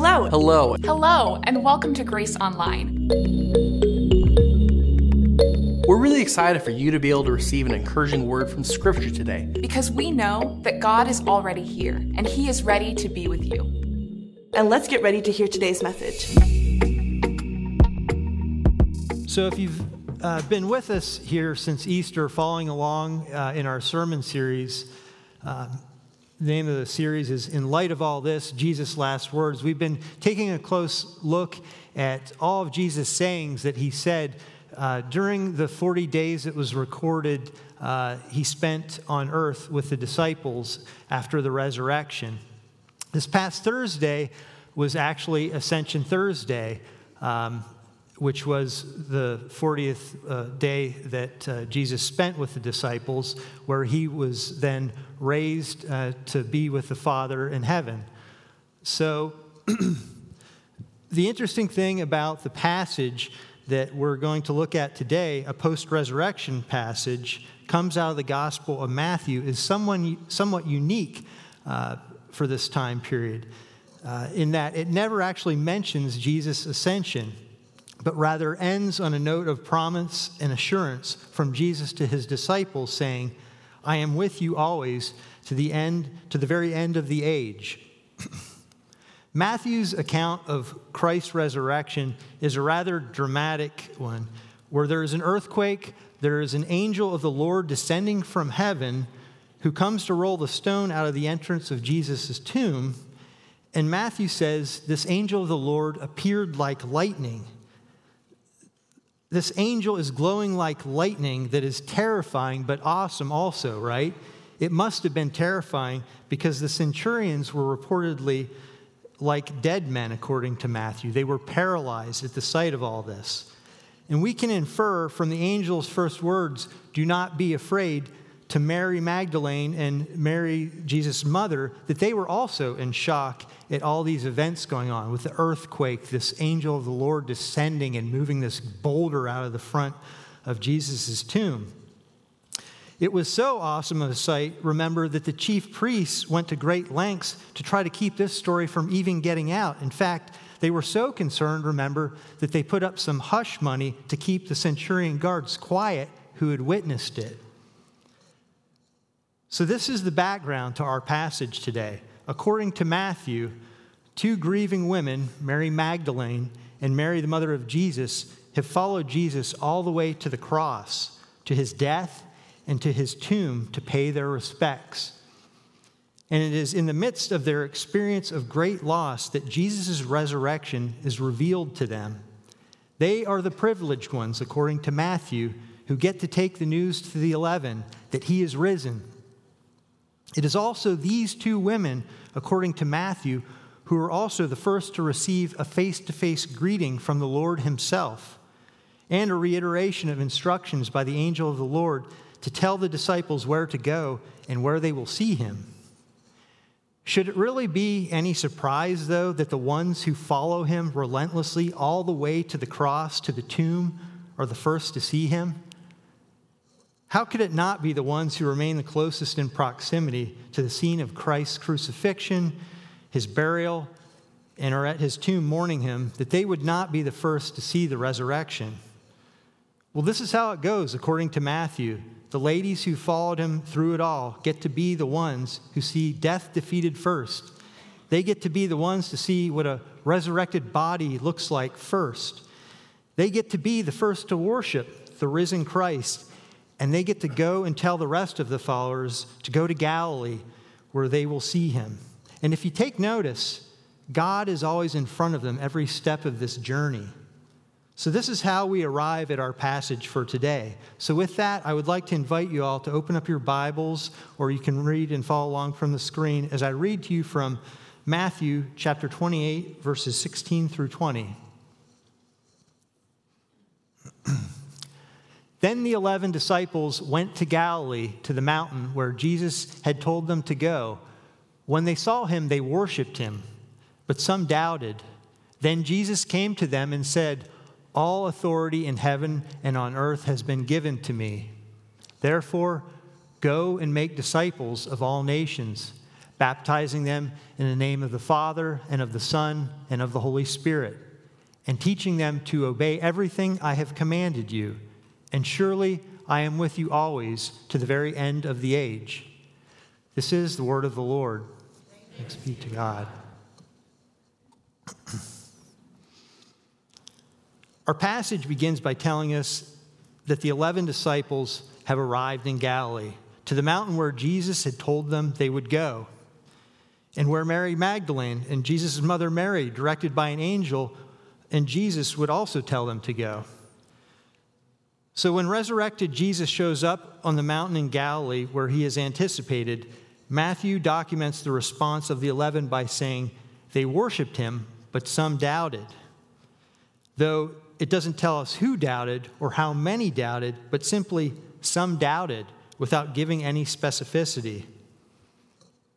Hello. Hello. Hello, and welcome to Grace Online. We're really excited for you to be able to receive an encouraging word from Scripture today. Because we know that God is already here and He is ready to be with you. And let's get ready to hear today's message. So, if you've uh, been with us here since Easter, following along uh, in our sermon series, uh, the name of the series is In Light of All This, Jesus' Last Words. We've been taking a close look at all of Jesus' sayings that he said uh, during the 40 days it was recorded uh, he spent on earth with the disciples after the resurrection. This past Thursday was actually Ascension Thursday. Um, which was the 40th uh, day that uh, Jesus spent with the disciples, where he was then raised uh, to be with the Father in heaven. So, the interesting thing about the passage that we're going to look at today, a post resurrection passage, comes out of the Gospel of Matthew, is someone, somewhat unique uh, for this time period, uh, in that it never actually mentions Jesus' ascension but rather ends on a note of promise and assurance from Jesus to his disciples, saying, I am with you always to the end, to the very end of the age. Matthew's account of Christ's resurrection is a rather dramatic one, where there is an earthquake, there is an angel of the Lord descending from heaven who comes to roll the stone out of the entrance of Jesus' tomb. And Matthew says, This angel of the Lord appeared like lightning this angel is glowing like lightning that is terrifying but awesome also, right? It must have been terrifying because the centurions were reportedly like dead men, according to Matthew. They were paralyzed at the sight of all this. And we can infer from the angel's first words do not be afraid to Mary Magdalene and Mary, Jesus' mother, that they were also in shock at all these events going on with the earthquake, this angel of the Lord descending and moving this boulder out of the front of Jesus' tomb. It was so awesome of a sight, remember, that the chief priests went to great lengths to try to keep this story from even getting out. In fact, they were so concerned, remember, that they put up some hush money to keep the centurion guards quiet who had witnessed it. So, this is the background to our passage today. According to Matthew, two grieving women, Mary Magdalene and Mary, the mother of Jesus, have followed Jesus all the way to the cross, to his death, and to his tomb to pay their respects. And it is in the midst of their experience of great loss that Jesus' resurrection is revealed to them. They are the privileged ones, according to Matthew, who get to take the news to the eleven that he is risen it is also these two women, according to Matthew, who are also the first to receive a face to face greeting from the Lord Himself and a reiteration of instructions by the angel of the Lord to tell the disciples where to go and where they will see Him. Should it really be any surprise, though, that the ones who follow Him relentlessly all the way to the cross, to the tomb, are the first to see Him? How could it not be the ones who remain the closest in proximity to the scene of Christ's crucifixion, his burial, and are at his tomb mourning him, that they would not be the first to see the resurrection? Well, this is how it goes according to Matthew. The ladies who followed him through it all get to be the ones who see death defeated first. They get to be the ones to see what a resurrected body looks like first. They get to be the first to worship the risen Christ and they get to go and tell the rest of the followers to go to Galilee where they will see him. And if you take notice, God is always in front of them every step of this journey. So, this is how we arrive at our passage for today. So, with that, I would like to invite you all to open up your Bibles, or you can read and follow along from the screen as I read to you from Matthew chapter 28, verses 16 through 20. Then the 11 disciples went to Galilee, to the mountain where Jesus had told them to go. When they saw him, they worshiped him, but some doubted. Then Jesus came to them and said, All authority in heaven and on earth has been given to me. Therefore, go and make disciples of all nations, baptizing them in the name of the Father and of the Son and of the Holy Spirit, and teaching them to obey everything I have commanded you. And surely I am with you always to the very end of the age. This is the word of the Lord. Thanks be to God. Our passage begins by telling us that the 11 disciples have arrived in Galilee, to the mountain where Jesus had told them they would go, and where Mary Magdalene and Jesus' mother Mary, directed by an angel, and Jesus would also tell them to go. So when resurrected Jesus shows up on the mountain in Galilee where he is anticipated, Matthew documents the response of the 11 by saying, They worshiped him, but some doubted. Though it doesn't tell us who doubted or how many doubted, but simply some doubted without giving any specificity.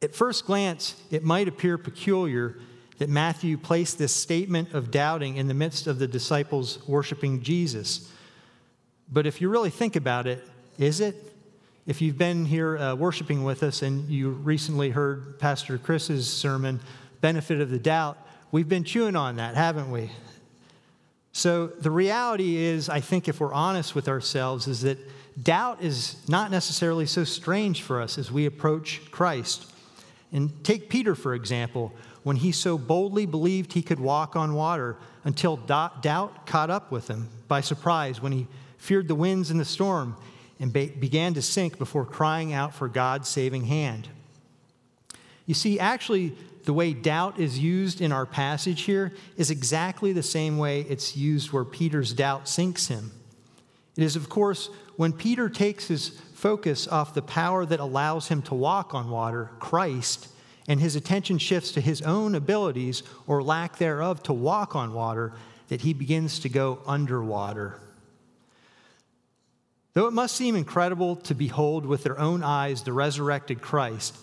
At first glance, it might appear peculiar that Matthew placed this statement of doubting in the midst of the disciples worshiping Jesus. But if you really think about it, is it? If you've been here uh, worshiping with us and you recently heard Pastor Chris's sermon, Benefit of the Doubt, we've been chewing on that, haven't we? So the reality is, I think if we're honest with ourselves, is that doubt is not necessarily so strange for us as we approach Christ. And take Peter, for example, when he so boldly believed he could walk on water until doubt caught up with him by surprise when he feared the winds and the storm and began to sink before crying out for God's saving hand. You see, actually, the way doubt is used in our passage here is exactly the same way it's used where Peter's doubt sinks him. It is, of course, when Peter takes his focus off the power that allows him to walk on water, Christ, and his attention shifts to his own abilities or lack thereof to walk on water, that he begins to go underwater. Though it must seem incredible to behold with their own eyes the resurrected Christ,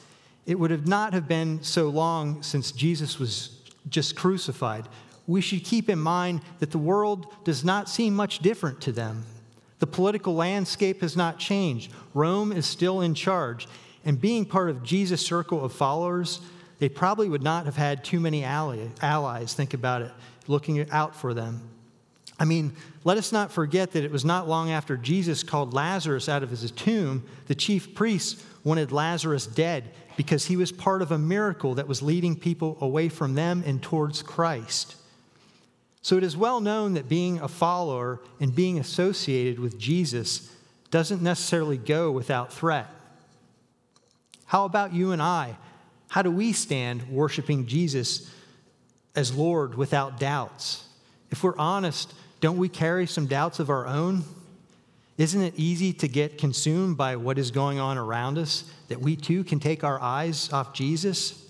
it would have not have been so long since Jesus was just crucified. We should keep in mind that the world does not seem much different to them. The political landscape has not changed. Rome is still in charge. And being part of Jesus' circle of followers, they probably would not have had too many allies, think about it, looking out for them. I mean, let us not forget that it was not long after Jesus called Lazarus out of his tomb, the chief priests wanted Lazarus dead because he was part of a miracle that was leading people away from them and towards Christ. So it is well known that being a follower and being associated with Jesus doesn't necessarily go without threat. How about you and I? How do we stand worshiping Jesus as Lord without doubts? If we're honest, don't we carry some doubts of our own? Isn't it easy to get consumed by what is going on around us that we too can take our eyes off Jesus?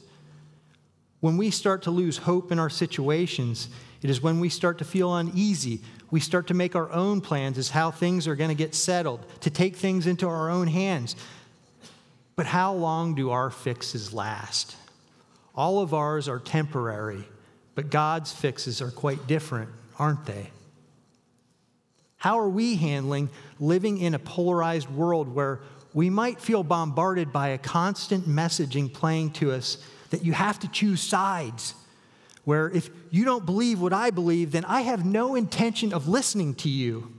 When we start to lose hope in our situations, it is when we start to feel uneasy. We start to make our own plans as how things are going to get settled, to take things into our own hands. But how long do our fixes last? All of ours are temporary, but God's fixes are quite different, aren't they? How are we handling living in a polarized world where we might feel bombarded by a constant messaging playing to us that you have to choose sides? Where if you don't believe what I believe, then I have no intention of listening to you,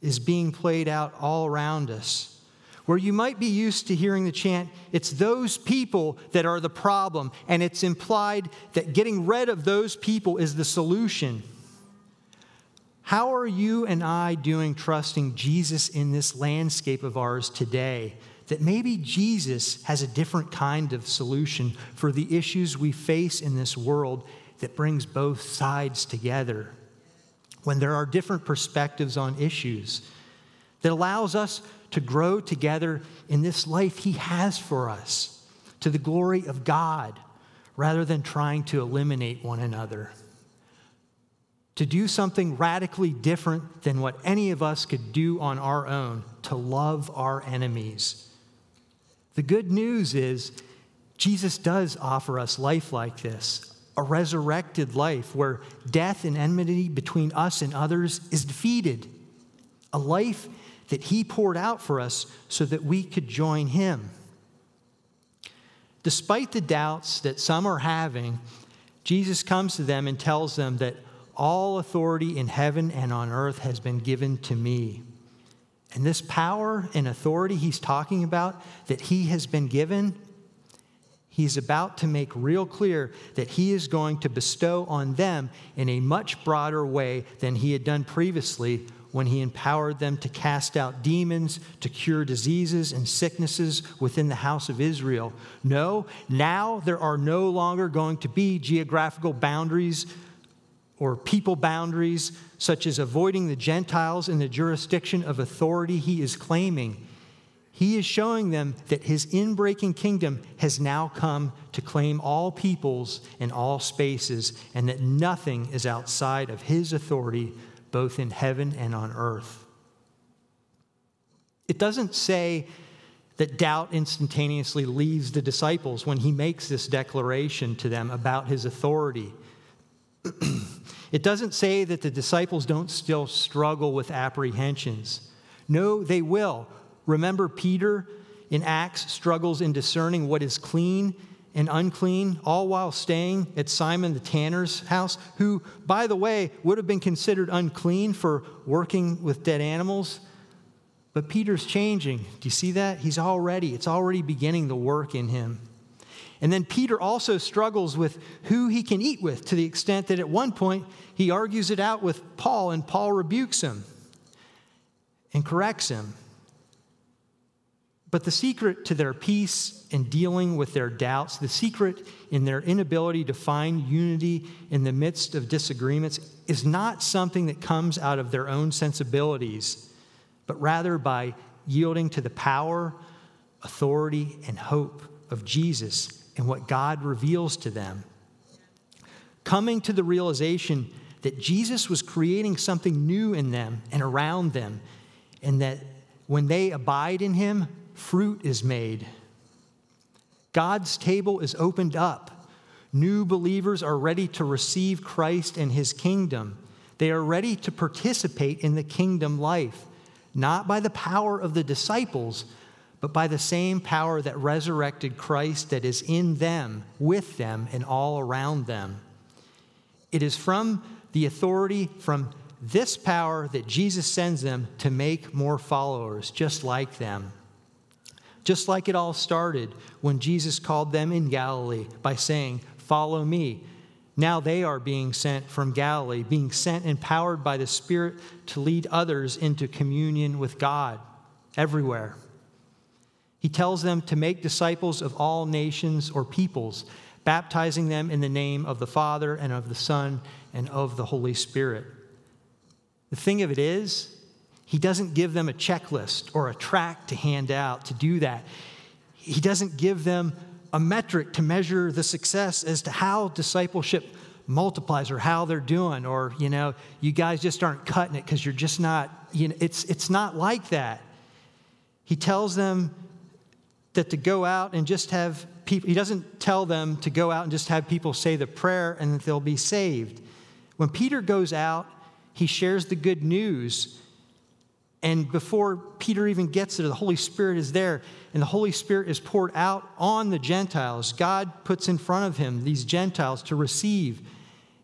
is being played out all around us. Where you might be used to hearing the chant, it's those people that are the problem, and it's implied that getting rid of those people is the solution. How are you and I doing trusting Jesus in this landscape of ours today? That maybe Jesus has a different kind of solution for the issues we face in this world that brings both sides together. When there are different perspectives on issues, that allows us to grow together in this life He has for us to the glory of God rather than trying to eliminate one another to do something radically different than what any of us could do on our own, to love our enemies. The good news is Jesus does offer us life like this a resurrected life where death and enmity between us and others is defeated, a life that He poured out for us so that we could join Him. Despite the doubts that some are having, Jesus comes to them and tells them that all authority in heaven and on earth has been given to me. And this power and authority he's talking about that he has been given, he's about to make real clear that he is going to bestow on them in a much broader way than he had done previously when he empowered them to cast out demons, to cure diseases and sicknesses within the house of Israel. No, now there are no longer going to be geographical boundaries or people boundaries, such as avoiding the Gentiles in the jurisdiction of authority he is claiming. He is showing them that his inbreaking kingdom has now come to claim all peoples and all spaces, and that nothing is outside of his authority both in heaven and on earth. It doesn't say that doubt instantaneously leaves the disciples when he makes this declaration to them about his authority. It doesn't say that the disciples don't still struggle with apprehensions. No, they will. Remember, Peter in Acts struggles in discerning what is clean and unclean, all while staying at Simon the tanner's house, who, by the way, would have been considered unclean for working with dead animals. But Peter's changing. Do you see that? He's already, it's already beginning the work in him. And then Peter also struggles with who he can eat with to the extent that at one point he argues it out with Paul, and Paul rebukes him and corrects him. But the secret to their peace in dealing with their doubts, the secret in their inability to find unity in the midst of disagreements, is not something that comes out of their own sensibilities, but rather by yielding to the power, authority, and hope of Jesus and what God reveals to them. Coming to the realization that Jesus was creating something new in them and around them, and that when they abide in Him, fruit is made. God's table is opened up. New believers are ready to receive Christ and his kingdom. They are ready to participate in the kingdom life, not by the power of the disciples, but by the same power that resurrected Christ that is in them, with them, and all around them. It is from the authority from this power that Jesus sends them to make more followers, just like them. Just like it all started when Jesus called them in Galilee by saying, Follow me. Now they are being sent from Galilee, being sent empowered by the Spirit to lead others into communion with God everywhere. He tells them to make disciples of all nations or peoples, baptizing them in the name of the Father and of the Son and of the Holy Spirit. The thing of it is, he doesn't give them a checklist or a track to hand out to do that. He doesn't give them a metric to measure the success as to how discipleship multiplies or how they're doing or you know you guys just aren't cutting it because you're just not you know it's it's not like that he tells them that to go out and just have people he doesn't tell them to go out and just have people say the prayer and that they'll be saved when peter goes out he shares the good news and before Peter even gets there, the Holy Spirit is there, and the Holy Spirit is poured out on the Gentiles. God puts in front of him these Gentiles to receive.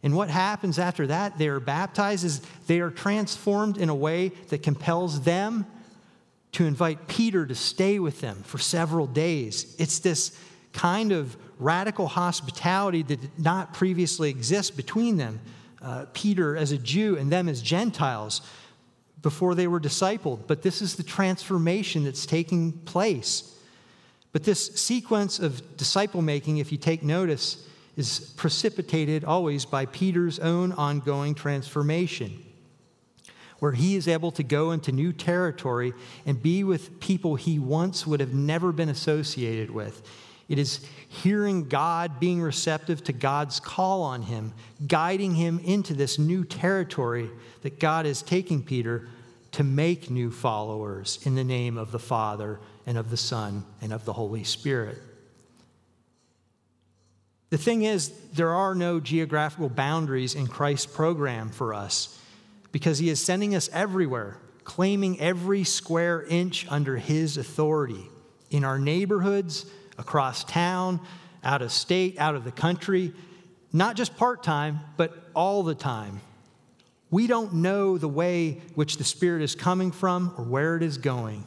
And what happens after that? They are baptized, is they are transformed in a way that compels them to invite Peter to stay with them for several days. It's this kind of radical hospitality that did not previously exist between them. Uh, Peter as a Jew and them as Gentiles before they were discipled, but this is the transformation that's taking place. But this sequence of disciple making, if you take notice, is precipitated always by Peter's own ongoing transformation, where he is able to go into new territory and be with people he once would have never been associated with. It is hearing God, being receptive to God's call on him, guiding him into this new territory that God is taking Peter to make new followers in the name of the Father and of the Son and of the Holy Spirit. The thing is, there are no geographical boundaries in Christ's program for us because he is sending us everywhere, claiming every square inch under his authority in our neighborhoods, across town, out of state, out of the country, not just part time, but all the time. We don't know the way which the Spirit is coming from or where it is going,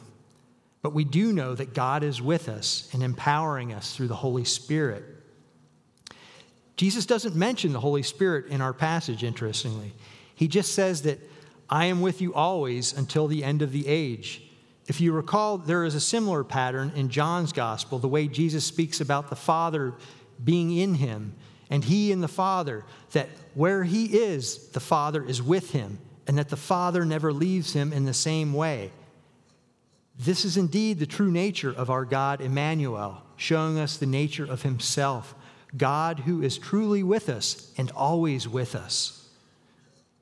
but we do know that God is with us and empowering us through the Holy Spirit. Jesus doesn't mention the Holy Spirit in our passage, interestingly. He just says that I am with you always until the end of the age. If you recall, there is a similar pattern in John's gospel, the way Jesus speaks about the Father being in him and he in the Father, that where he is, the Father is with him, and that the Father never leaves him in the same way. This is indeed the true nature of our God, Emmanuel, showing us the nature of himself, God who is truly with us and always with us.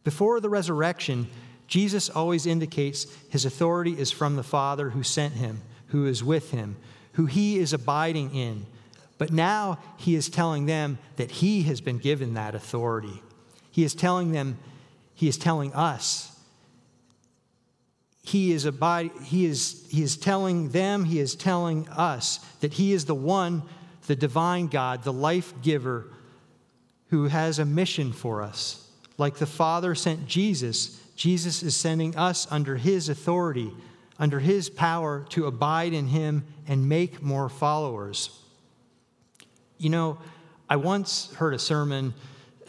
Before the resurrection, Jesus always indicates his authority is from the Father who sent him, who is with him, who he is abiding in. But now he is telling them that he has been given that authority. He is telling them, he is telling us. He is, abide, he, is, he is telling them, he is telling us that he is the one the divine God, the life giver, who has a mission for us. Like the Father sent Jesus, Jesus is sending us under his authority, under his power to abide in him and make more followers. You know, I once heard a sermon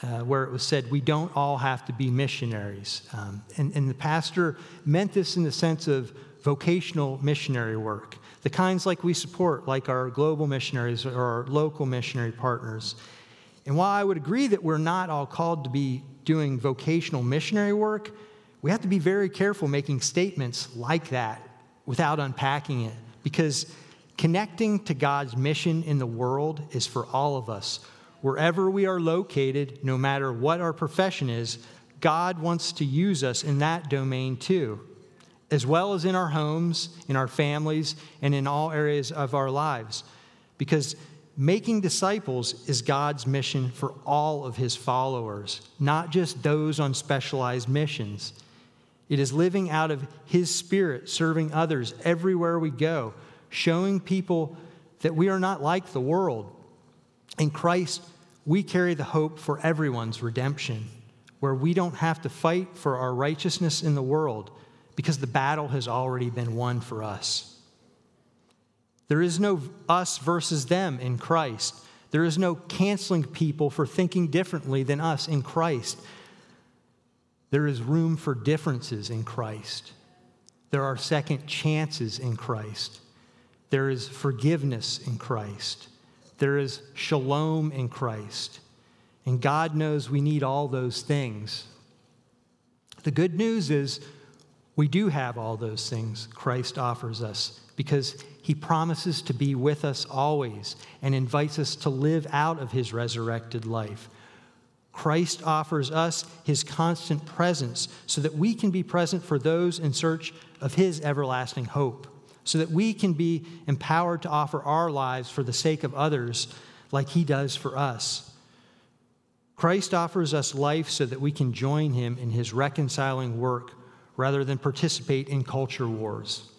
uh, where it was said, We don't all have to be missionaries. Um, and, and the pastor meant this in the sense of vocational missionary work the kinds like we support, like our global missionaries or our local missionary partners. And while I would agree that we're not all called to be doing vocational missionary work, we have to be very careful making statements like that without unpacking it because connecting to God's mission in the world is for all of us. Wherever we are located, no matter what our profession is, God wants to use us in that domain too as well as in our homes, in our families, and in all areas of our lives. Because making disciples is God's mission for all of his followers, not just those on specialized missions. It is living out of his spirit, serving others everywhere we go, showing people that we are not like the world. In Christ, we carry the hope for everyone's redemption, where we don't have to fight for our righteousness in the world because the battle has already been won for us. There is no us versus them in Christ. There is no canceling people for thinking differently than us in Christ. There is room for differences in Christ. There are second chances in Christ. There is forgiveness in Christ. There is shalom in Christ. And God knows we need all those things. The good news is we do have all those things Christ offers us because he promises to be with us always and invites us to live out of his resurrected life. Christ offers us his constant presence so that we can be present for those in search of his everlasting hope, so that we can be empowered to offer our lives for the sake of others like he does for us. Christ offers us life so that we can join him in his reconciling work rather than participate in culture wars.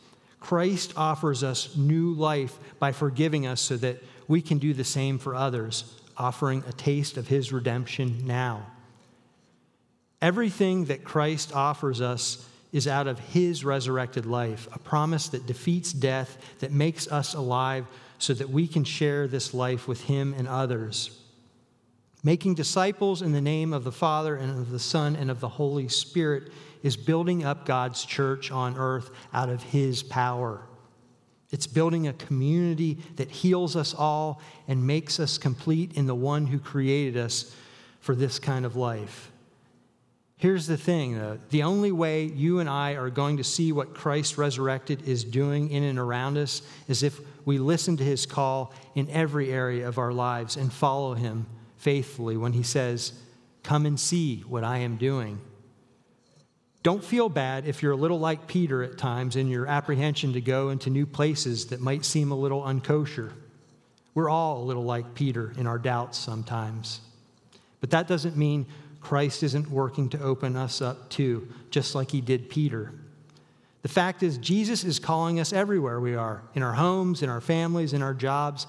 Christ offers us new life by forgiving us so that we can do the same for others, offering a taste of his redemption now. Everything that Christ offers us is out of his resurrected life, a promise that defeats death, that makes us alive so that we can share this life with him and others. Making disciples in the name of the Father and of the Son and of the Holy Spirit is building up God's church on earth out of His power. It's building a community that heals us all and makes us complete in the one who created us for this kind of life. Here's the thing though the only way you and I are going to see what Christ resurrected is doing in and around us is if we listen to his call in every area of our lives and follow him faithfully when he says, Come and see what I am doing. Don't feel bad if you're a little like Peter at times in your apprehension to go into new places that might seem a little unkosher. We're all a little like Peter in our doubts sometimes. But that doesn't mean Christ isn't working to open us up too, just like he did Peter. The fact is, Jesus is calling us everywhere we are in our homes, in our families, in our jobs,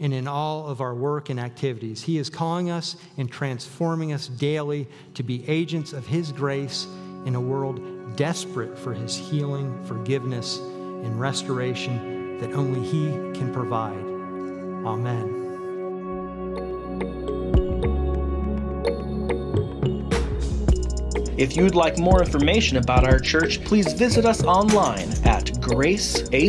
and in all of our work and activities. He is calling us and transforming us daily to be agents of His grace in a world desperate for His healing, forgiveness, and restoration that only He can provide. Amen. If you'd like more information about our church, please visit us online at gracehb.org.